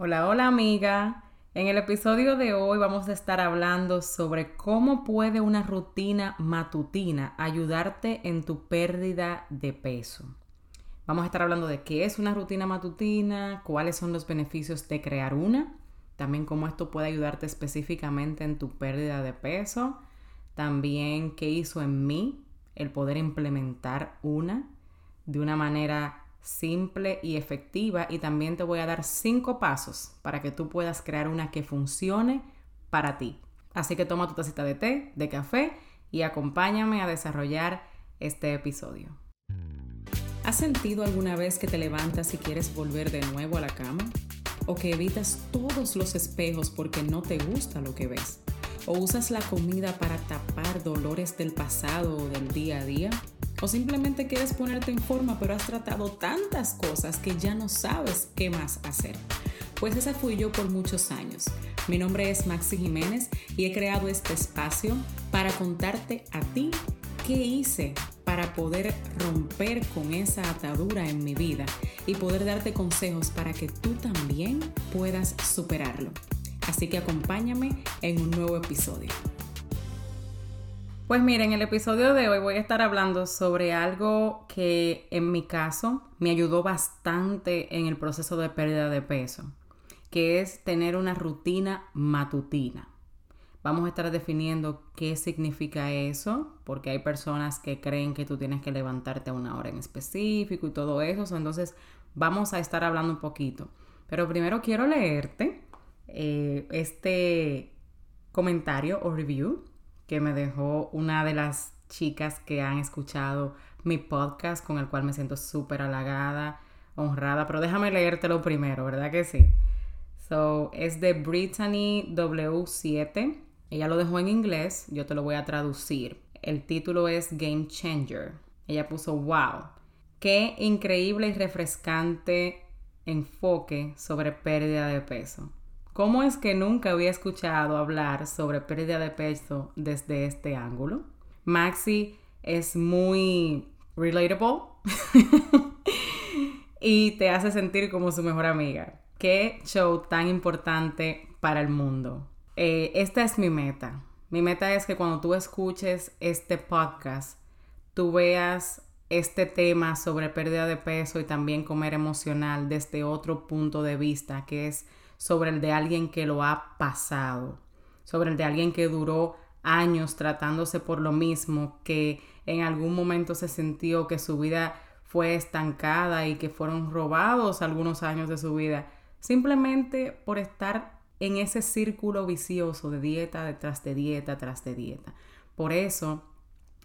Hola, hola amiga. En el episodio de hoy vamos a estar hablando sobre cómo puede una rutina matutina ayudarte en tu pérdida de peso. Vamos a estar hablando de qué es una rutina matutina, cuáles son los beneficios de crear una, también cómo esto puede ayudarte específicamente en tu pérdida de peso, también qué hizo en mí el poder implementar una de una manera simple y efectiva y también te voy a dar cinco pasos para que tú puedas crear una que funcione para ti. Así que toma tu tacita de té, de café y acompáñame a desarrollar este episodio. ¿Has sentido alguna vez que te levantas y quieres volver de nuevo a la cama? ¿O que evitas todos los espejos porque no te gusta lo que ves? ¿O usas la comida para tapar dolores del pasado o del día a día? O simplemente quieres ponerte en forma, pero has tratado tantas cosas que ya no sabes qué más hacer. Pues esa fui yo por muchos años. Mi nombre es Maxi Jiménez y he creado este espacio para contarte a ti qué hice para poder romper con esa atadura en mi vida y poder darte consejos para que tú también puedas superarlo. Así que acompáñame en un nuevo episodio. Pues miren, en el episodio de hoy voy a estar hablando sobre algo que en mi caso me ayudó bastante en el proceso de pérdida de peso, que es tener una rutina matutina. Vamos a estar definiendo qué significa eso, porque hay personas que creen que tú tienes que levantarte a una hora en específico y todo eso, entonces vamos a estar hablando un poquito. Pero primero quiero leerte eh, este comentario o review que me dejó una de las chicas que han escuchado mi podcast, con el cual me siento súper halagada, honrada. Pero déjame leértelo primero, ¿verdad que sí? So, es de Brittany W7. Ella lo dejó en inglés, yo te lo voy a traducir. El título es Game Changer. Ella puso, wow, qué increíble y refrescante enfoque sobre pérdida de peso. ¿Cómo es que nunca había escuchado hablar sobre pérdida de peso desde este ángulo? Maxi es muy relatable y te hace sentir como su mejor amiga. Qué show tan importante para el mundo. Eh, esta es mi meta. Mi meta es que cuando tú escuches este podcast, tú veas este tema sobre pérdida de peso y también comer emocional desde otro punto de vista, que es sobre el de alguien que lo ha pasado, sobre el de alguien que duró años tratándose por lo mismo, que en algún momento se sintió que su vida fue estancada y que fueron robados algunos años de su vida, simplemente por estar en ese círculo vicioso de dieta detrás de dieta tras de dieta. Por eso,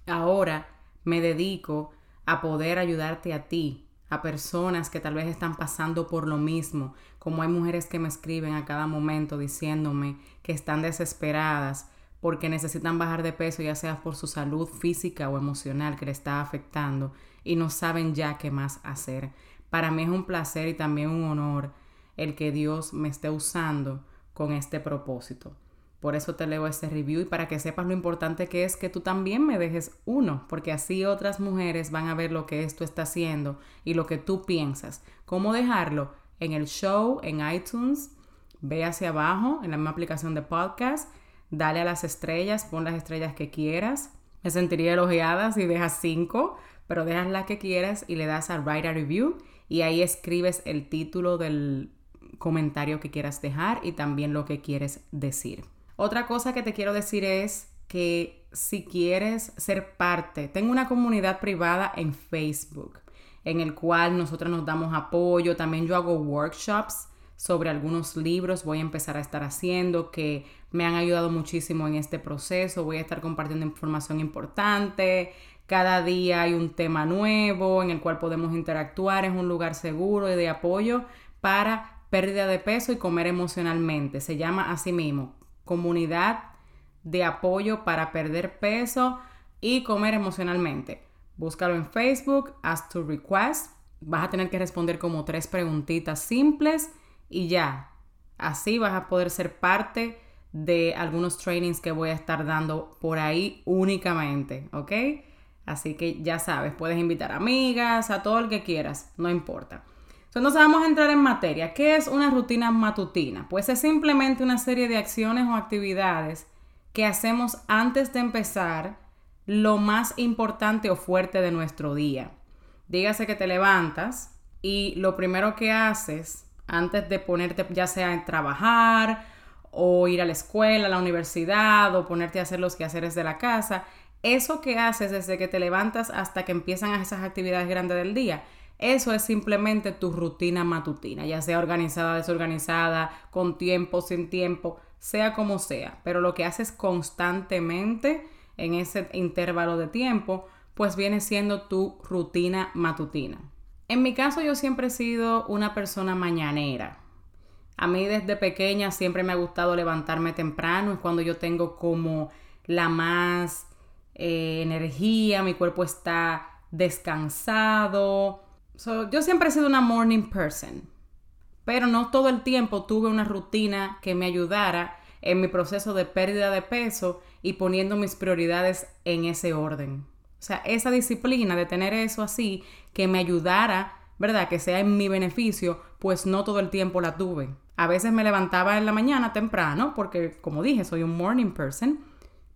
ahora me dedico a poder ayudarte a ti a personas que tal vez están pasando por lo mismo, como hay mujeres que me escriben a cada momento diciéndome que están desesperadas porque necesitan bajar de peso ya sea por su salud física o emocional que le está afectando y no saben ya qué más hacer. Para mí es un placer y también un honor el que Dios me esté usando con este propósito. Por eso te leo este review y para que sepas lo importante que es que tú también me dejes uno, porque así otras mujeres van a ver lo que esto está haciendo y lo que tú piensas. ¿Cómo dejarlo? En el show, en iTunes, ve hacia abajo, en la misma aplicación de podcast, dale a las estrellas, pon las estrellas que quieras. Me sentiría elogiada si dejas cinco, pero dejas la que quieras y le das a Write a Review y ahí escribes el título del comentario que quieras dejar y también lo que quieres decir. Otra cosa que te quiero decir es que si quieres ser parte, tengo una comunidad privada en Facebook en el cual nosotros nos damos apoyo. También yo hago workshops sobre algunos libros, voy a empezar a estar haciendo que me han ayudado muchísimo en este proceso. Voy a estar compartiendo información importante. Cada día hay un tema nuevo en el cual podemos interactuar. Es un lugar seguro y de apoyo para pérdida de peso y comer emocionalmente. Se llama así mismo, comunidad de apoyo para perder peso y comer emocionalmente. Búscalo en Facebook, haz tu request. Vas a tener que responder como tres preguntitas simples y ya. Así vas a poder ser parte de algunos trainings que voy a estar dando por ahí únicamente, ¿ok? Así que ya sabes, puedes invitar amigas, a todo el que quieras, no importa. Entonces vamos a entrar en materia. ¿Qué es una rutina matutina? Pues es simplemente una serie de acciones o actividades que hacemos antes de empezar lo más importante o fuerte de nuestro día. Dígase que te levantas y lo primero que haces antes de ponerte ya sea en trabajar o ir a la escuela, a la universidad o ponerte a hacer los quehaceres de la casa, eso que haces desde que te levantas hasta que empiezan esas actividades grandes del día, eso es simplemente tu rutina matutina, ya sea organizada, desorganizada, con tiempo, sin tiempo, sea como sea, pero lo que haces constantemente en ese intervalo de tiempo, pues viene siendo tu rutina matutina. En mi caso yo siempre he sido una persona mañanera. A mí desde pequeña siempre me ha gustado levantarme temprano, es cuando yo tengo como la más eh, energía, mi cuerpo está descansado. Yo siempre he sido una morning person, pero no todo el tiempo tuve una rutina que me ayudara en mi proceso de pérdida de peso y poniendo mis prioridades en ese orden. O sea, esa disciplina de tener eso así, que me ayudara, ¿verdad? Que sea en mi beneficio, pues no todo el tiempo la tuve. A veces me levantaba en la mañana temprano, porque como dije, soy un morning person,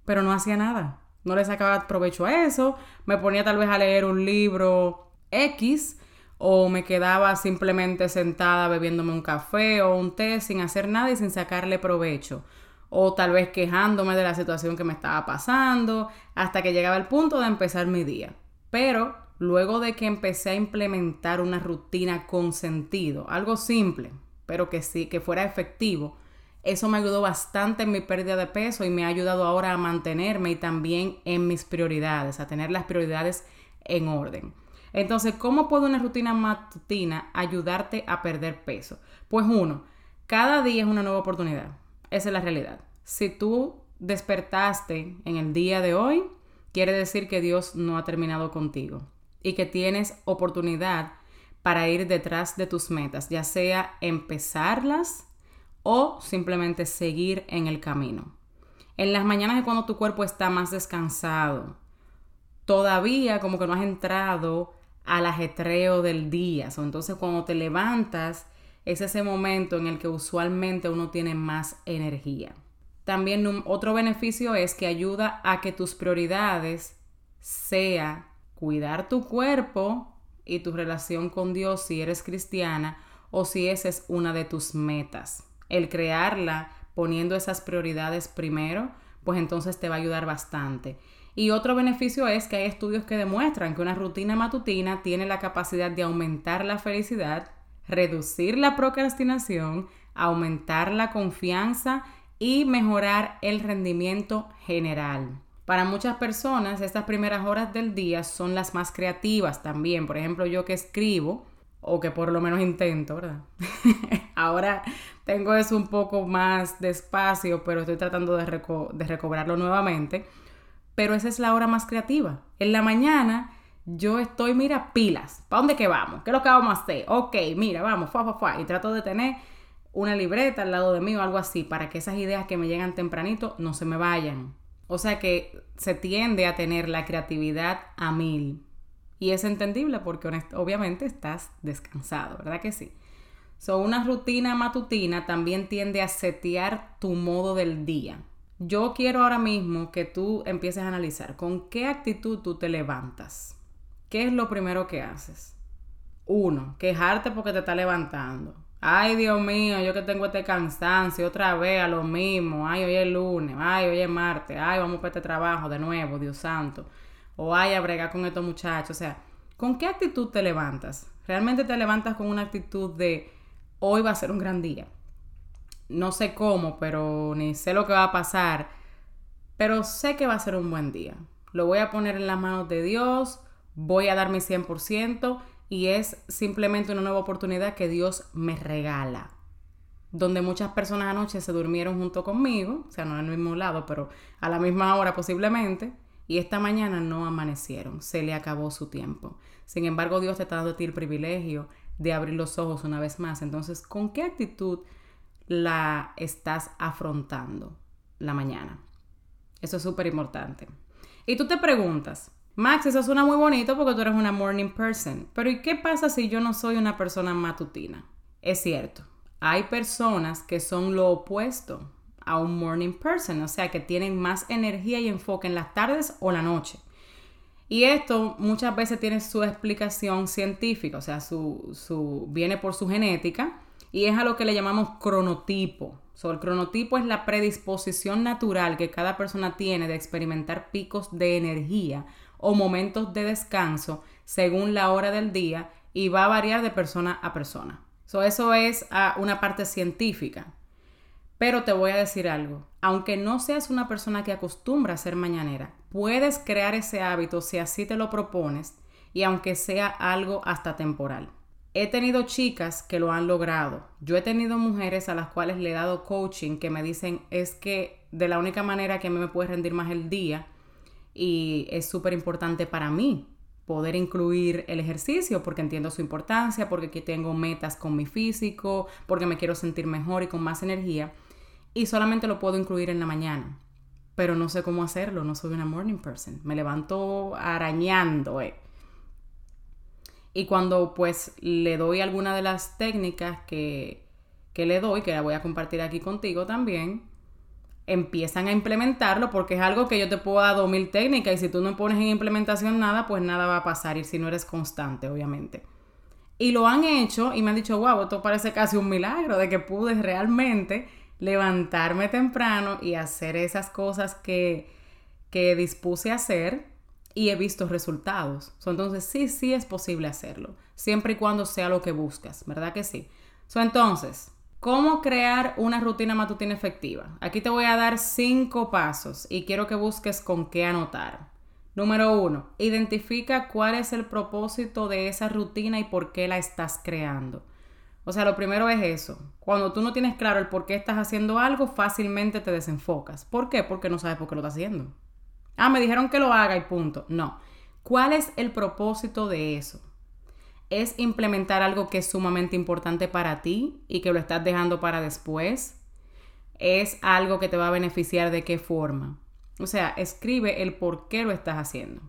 pero no hacía nada. No le sacaba provecho a eso. Me ponía tal vez a leer un libro X o me quedaba simplemente sentada bebiéndome un café o un té sin hacer nada y sin sacarle provecho. O tal vez quejándome de la situación que me estaba pasando hasta que llegaba el punto de empezar mi día. Pero luego de que empecé a implementar una rutina con sentido, algo simple, pero que sí, que fuera efectivo, eso me ayudó bastante en mi pérdida de peso y me ha ayudado ahora a mantenerme y también en mis prioridades, a tener las prioridades en orden. Entonces, ¿cómo puede una rutina matutina ayudarte a perder peso? Pues uno, cada día es una nueva oportunidad. Esa es la realidad. Si tú despertaste en el día de hoy, quiere decir que Dios no ha terminado contigo y que tienes oportunidad para ir detrás de tus metas, ya sea empezarlas o simplemente seguir en el camino. En las mañanas es cuando tu cuerpo está más descansado, todavía como que no has entrado al ajetreo del día. entonces cuando te levantas es ese momento en el que usualmente uno tiene más energía. También otro beneficio es que ayuda a que tus prioridades sea cuidar tu cuerpo y tu relación con Dios si eres cristiana o si esa es una de tus metas. El crearla poniendo esas prioridades primero, pues entonces te va a ayudar bastante. Y otro beneficio es que hay estudios que demuestran que una rutina matutina tiene la capacidad de aumentar la felicidad, reducir la procrastinación, aumentar la confianza y mejorar el rendimiento general. Para muchas personas, estas primeras horas del día son las más creativas también. Por ejemplo, yo que escribo, o que por lo menos intento, ¿verdad? Ahora tengo eso un poco más despacio, pero estoy tratando de, de recobrarlo nuevamente pero esa es la hora más creativa. En la mañana yo estoy, mira, pilas. ¿Para dónde que vamos? ¿Qué es lo que vamos a hacer? Ok, mira, vamos, fa, fa, fa. Y trato de tener una libreta al lado de mí o algo así para que esas ideas que me llegan tempranito no se me vayan. O sea que se tiende a tener la creatividad a mil. Y es entendible porque obviamente estás descansado, ¿verdad que sí? So, una rutina matutina también tiende a setear tu modo del día. Yo quiero ahora mismo que tú empieces a analizar con qué actitud tú te levantas. ¿Qué es lo primero que haces? Uno, quejarte porque te está levantando. Ay, Dios mío, yo que tengo este cansancio, otra vez a lo mismo. Ay, hoy es lunes, ay, hoy es martes, ay, vamos para este trabajo de nuevo, Dios santo. O ay, a bregar con estos muchachos. O sea, ¿con qué actitud te levantas? ¿Realmente te levantas con una actitud de hoy va a ser un gran día? No sé cómo, pero ni sé lo que va a pasar, pero sé que va a ser un buen día. Lo voy a poner en las manos de Dios, voy a dar mi 100% y es simplemente una nueva oportunidad que Dios me regala. Donde muchas personas anoche se durmieron junto conmigo, o sea, no en el mismo lado, pero a la misma hora posiblemente, y esta mañana no amanecieron, se le acabó su tiempo. Sin embargo, Dios te está dando a ti el privilegio de abrir los ojos una vez más. Entonces, ¿con qué actitud la estás afrontando la mañana. Eso es súper importante. Y tú te preguntas, Max, eso suena muy bonito porque tú eres una morning person. Pero ¿y qué pasa si yo no soy una persona matutina? Es cierto, hay personas que son lo opuesto a un morning person, o sea, que tienen más energía y enfoque en las tardes o la noche. Y esto muchas veces tiene su explicación científica, o sea, su, su, viene por su genética y es a lo que le llamamos cronotipo. So, el cronotipo es la predisposición natural que cada persona tiene de experimentar picos de energía o momentos de descanso según la hora del día y va a variar de persona a persona. So, eso es una parte científica. Pero te voy a decir algo, aunque no seas una persona que acostumbra a ser mañanera, puedes crear ese hábito si así te lo propones y aunque sea algo hasta temporal. He tenido chicas que lo han logrado. Yo he tenido mujeres a las cuales le he dado coaching que me dicen es que de la única manera que me puede rendir más el día y es súper importante para mí poder incluir el ejercicio porque entiendo su importancia, porque aquí tengo metas con mi físico, porque me quiero sentir mejor y con más energía y solamente lo puedo incluir en la mañana. Pero no sé cómo hacerlo, no soy una morning person. Me levanto arañando, eh. Y cuando pues le doy alguna de las técnicas que, que le doy, que la voy a compartir aquí contigo también, empiezan a implementarlo porque es algo que yo te puedo dar dos mil técnicas y si tú no pones en implementación nada, pues nada va a pasar y si no eres constante, obviamente. Y lo han hecho y me han dicho, wow, esto parece casi un milagro de que pude realmente levantarme temprano y hacer esas cosas que, que dispuse a hacer y he visto resultados. entonces sí, sí es posible hacerlo, siempre y cuando sea lo que buscas, ¿verdad que sí? entonces, ¿cómo crear una rutina matutina efectiva? Aquí te voy a dar cinco pasos y quiero que busques con qué anotar. Número uno, identifica cuál es el propósito de esa rutina y por qué la estás creando. O sea, lo primero es eso. Cuando tú no tienes claro el por qué estás haciendo algo, fácilmente te desenfocas. ¿Por qué? Porque no sabes por qué lo estás haciendo. Ah, me dijeron que lo haga y punto. No. ¿Cuál es el propósito de eso? ¿Es implementar algo que es sumamente importante para ti y que lo estás dejando para después? ¿Es algo que te va a beneficiar de qué forma? O sea, escribe el por qué lo estás haciendo.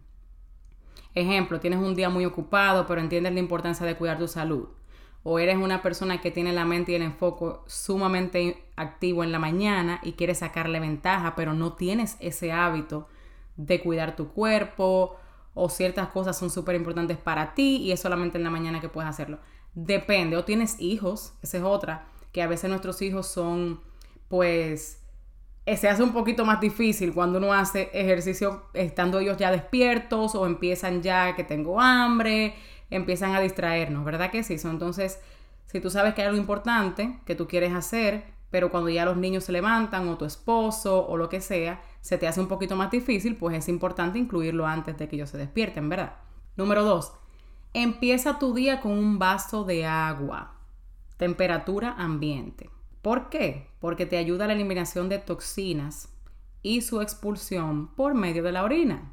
Ejemplo, tienes un día muy ocupado, pero entiendes la importancia de cuidar tu salud o eres una persona que tiene la mente y el enfoque sumamente activo en la mañana y quieres sacarle ventaja, pero no tienes ese hábito de cuidar tu cuerpo o ciertas cosas son súper importantes para ti y es solamente en la mañana que puedes hacerlo. Depende, o tienes hijos, esa es otra, que a veces nuestros hijos son, pues, eh, se hace un poquito más difícil cuando uno hace ejercicio estando ellos ya despiertos o empiezan ya que tengo hambre empiezan a distraernos, ¿verdad que sí? entonces, si tú sabes que hay algo importante que tú quieres hacer, pero cuando ya los niños se levantan o tu esposo o lo que sea, se te hace un poquito más difícil, pues es importante incluirlo antes de que ellos se despierten, ¿verdad? Número dos, empieza tu día con un vaso de agua, temperatura ambiente. ¿Por qué? Porque te ayuda a la eliminación de toxinas y su expulsión por medio de la orina.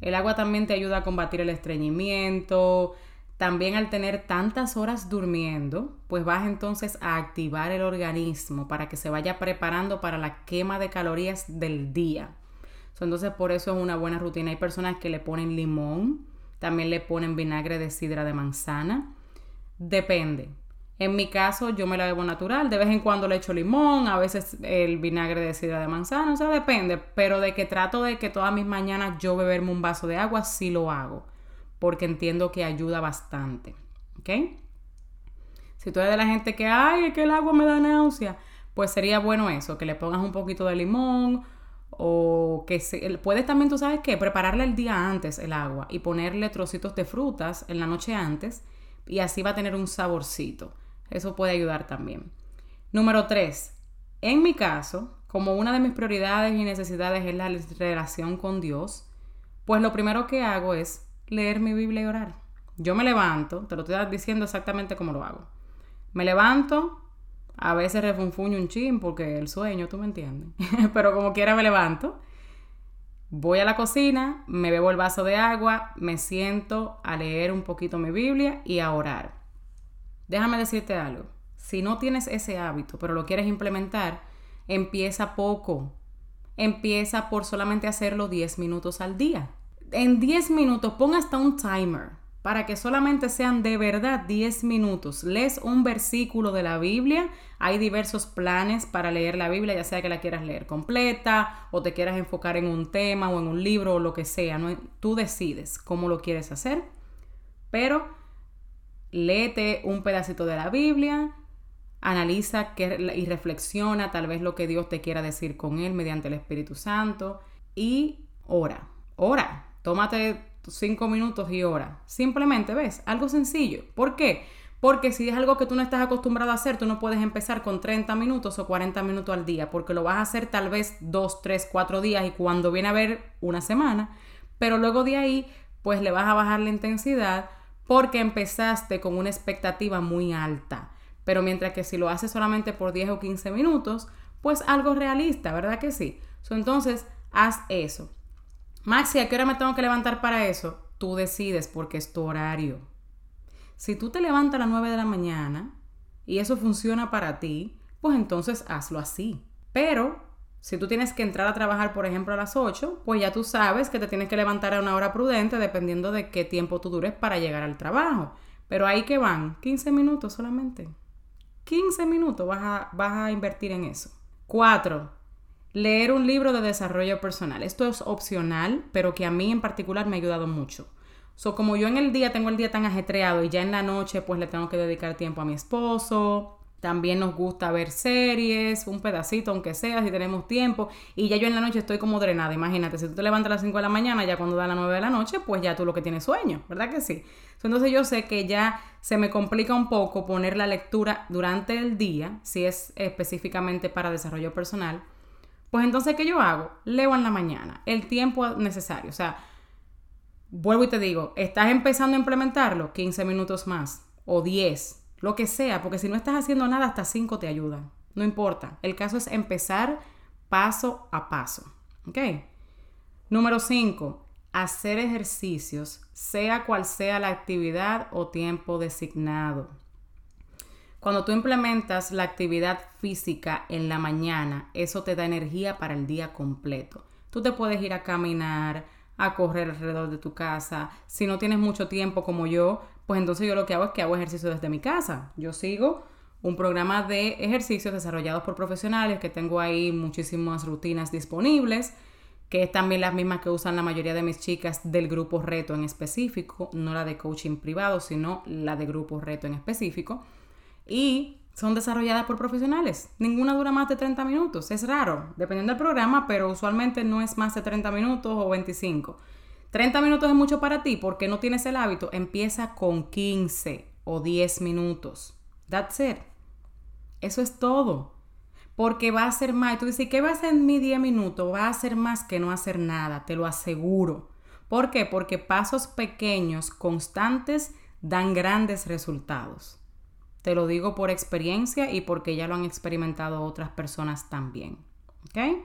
El agua también te ayuda a combatir el estreñimiento. También al tener tantas horas durmiendo, pues vas entonces a activar el organismo para que se vaya preparando para la quema de calorías del día. Entonces por eso es una buena rutina. Hay personas que le ponen limón, también le ponen vinagre de sidra de manzana. Depende. En mi caso, yo me la bebo natural. De vez en cuando le echo limón, a veces el vinagre de sidra de manzana, o sea, depende. Pero de que trato de que todas mis mañanas yo beberme un vaso de agua, sí lo hago. Porque entiendo que ayuda bastante. ¿Ok? Si tú eres de la gente que, ay, es que el agua me da náusea, pues sería bueno eso, que le pongas un poquito de limón o que se, puedes también, tú sabes qué, prepararle el día antes el agua y ponerle trocitos de frutas en la noche antes y así va a tener un saborcito. Eso puede ayudar también. Número tres, en mi caso, como una de mis prioridades y necesidades es la relación con Dios, pues lo primero que hago es leer mi Biblia y orar. Yo me levanto, te lo estoy diciendo exactamente cómo lo hago. Me levanto, a veces refunfuño un chin porque el sueño, tú me entiendes. Pero como quiera me levanto. Voy a la cocina, me bebo el vaso de agua, me siento a leer un poquito mi Biblia y a orar. Déjame decirte algo. Si no tienes ese hábito, pero lo quieres implementar, empieza poco. Empieza por solamente hacerlo 10 minutos al día. En 10 minutos, pon hasta un timer para que solamente sean de verdad 10 minutos. Lees un versículo de la Biblia. Hay diversos planes para leer la Biblia, ya sea que la quieras leer completa o te quieras enfocar en un tema o en un libro o lo que sea. Tú decides cómo lo quieres hacer. Pero léete un pedacito de la Biblia, analiza y reflexiona tal vez lo que Dios te quiera decir con él mediante el Espíritu Santo y ora. Ora. Tómate cinco minutos y hora. Simplemente, ¿ves? Algo sencillo. ¿Por qué? Porque si es algo que tú no estás acostumbrado a hacer, tú no puedes empezar con 30 minutos o 40 minutos al día, porque lo vas a hacer tal vez dos, tres, cuatro días y cuando viene a ver una semana, pero luego de ahí, pues le vas a bajar la intensidad porque empezaste con una expectativa muy alta. Pero mientras que si lo haces solamente por 10 o 15 minutos, pues algo realista, ¿verdad que sí? entonces, haz eso. Maxi, ¿a qué hora me tengo que levantar para eso? Tú decides porque es tu horario. Si tú te levantas a las 9 de la mañana y eso funciona para ti, pues entonces hazlo así. Pero si tú tienes que entrar a trabajar, por ejemplo, a las 8, pues ya tú sabes que te tienes que levantar a una hora prudente dependiendo de qué tiempo tú dures para llegar al trabajo. Pero ahí que van, 15 minutos solamente. 15 minutos vas a, vas a invertir en eso. 4. Leer un libro de desarrollo personal. Esto es opcional, pero que a mí en particular me ha ayudado mucho. So, como yo en el día tengo el día tan ajetreado y ya en la noche pues le tengo que dedicar tiempo a mi esposo. También nos gusta ver series, un pedacito aunque sea, si tenemos tiempo. Y ya yo en la noche estoy como drenada. Imagínate, si tú te levantas a las 5 de la mañana, ya cuando da las 9 de la noche, pues ya tú lo que tienes sueño, ¿verdad que sí? entonces yo sé que ya se me complica un poco poner la lectura durante el día, si es específicamente para desarrollo personal pues entonces, ¿qué yo hago? Leo en la mañana, el tiempo necesario. O sea, vuelvo y te digo, estás empezando a implementarlo, 15 minutos más o 10, lo que sea, porque si no estás haciendo nada, hasta 5 te ayudan. No importa. El caso es empezar paso a paso. ¿Ok? Número 5. Hacer ejercicios, sea cual sea la actividad o tiempo designado. Cuando tú implementas la actividad física en la mañana, eso te da energía para el día completo. Tú te puedes ir a caminar, a correr alrededor de tu casa. Si no tienes mucho tiempo como yo, pues entonces yo lo que hago es que hago ejercicio desde mi casa. Yo sigo un programa de ejercicios desarrollados por profesionales que tengo ahí muchísimas rutinas disponibles, que es también las mismas que usan la mayoría de mis chicas del grupo reto en específico, no la de coaching privado, sino la de grupo reto en específico y son desarrolladas por profesionales. Ninguna dura más de 30 minutos. Es raro, dependiendo del programa, pero usualmente no es más de 30 minutos o 25. 30 minutos es mucho para ti porque no tienes el hábito. Empieza con 15 o 10 minutos. That's it. Eso es todo. Porque va a ser más. Tú dices, ¿qué va a hacer en mi 10 minutos? Va a ser más que no hacer nada, te lo aseguro. ¿Por qué? Porque pasos pequeños, constantes, dan grandes resultados. Te lo digo por experiencia y porque ya lo han experimentado otras personas también. ¿Ok?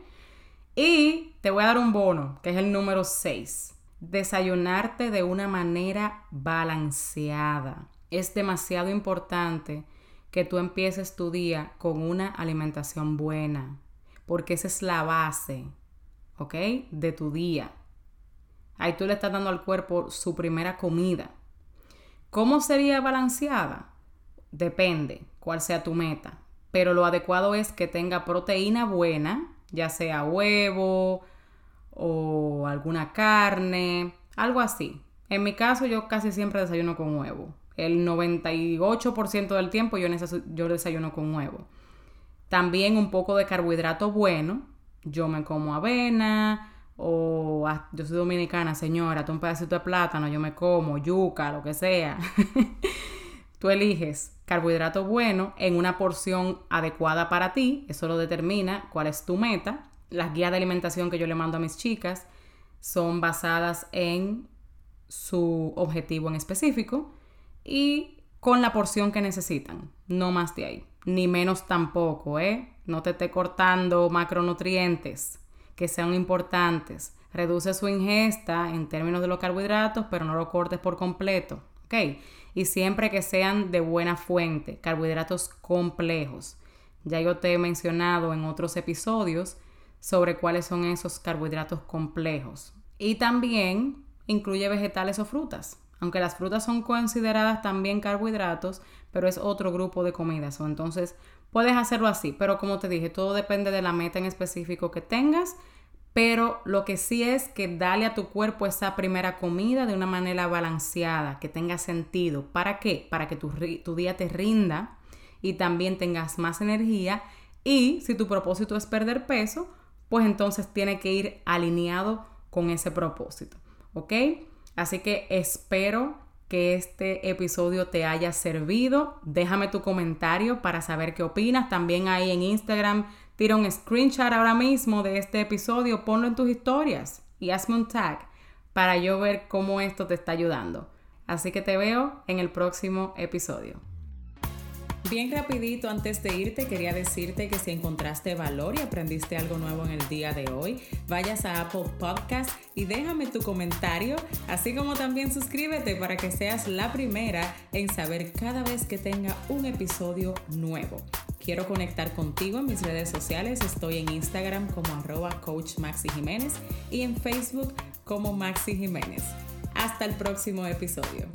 Y te voy a dar un bono, que es el número 6. Desayunarte de una manera balanceada. Es demasiado importante que tú empieces tu día con una alimentación buena, porque esa es la base, ¿ok? De tu día. Ahí tú le estás dando al cuerpo su primera comida. ¿Cómo sería balanceada? Depende cuál sea tu meta. Pero lo adecuado es que tenga proteína buena, ya sea huevo o alguna carne, algo así. En mi caso yo casi siempre desayuno con huevo. El 98% del tiempo yo, desayuno con huevo. También un poco de carbohidrato bueno. Yo me como avena o ah, yo soy dominicana, señora, tú un pedacito de plátano, yo me como yuca, lo que sea. Tú eliges carbohidrato bueno en una porción adecuada para ti, eso lo determina cuál es tu meta. Las guías de alimentación que yo le mando a mis chicas son basadas en su objetivo en específico y con la porción que necesitan, no más de ahí, ni menos tampoco, ¿eh? No te esté cortando macronutrientes que sean importantes. Reduce su ingesta en términos de los carbohidratos, pero no lo cortes por completo, ¿ok? Y siempre que sean de buena fuente, carbohidratos complejos. Ya yo te he mencionado en otros episodios sobre cuáles son esos carbohidratos complejos. Y también incluye vegetales o frutas. Aunque las frutas son consideradas también carbohidratos, pero es otro grupo de comidas. Entonces puedes hacerlo así, pero como te dije, todo depende de la meta en específico que tengas. Pero lo que sí es que dale a tu cuerpo esa primera comida de una manera balanceada, que tenga sentido. ¿Para qué? Para que tu, día te rinda y también tengas más energía. Y si tu propósito es perder peso, pues entonces tiene que ir alineado con ese propósito. ¿Ok? Así que espero que este episodio te haya servido. Déjame tu comentario para saber qué opinas. También ahí en Instagram, tira un screenshot ahora mismo de este episodio, ponlo en tus historias y hazme un tag para yo ver cómo esto te está ayudando. Así que te veo en el próximo episodio. Bien rapidito antes de irte quería decirte que si encontraste valor y aprendiste algo nuevo en el día de hoy, vayas a Apple Podcast y déjame tu comentario, así como también suscríbete para que seas la primera en saber cada vez que tenga un episodio nuevo. Quiero conectar contigo en mis redes sociales. Estoy en Instagram como arroba coach Jiménez y en Facebook como Maxi Jiménez. Hasta el próximo episodio.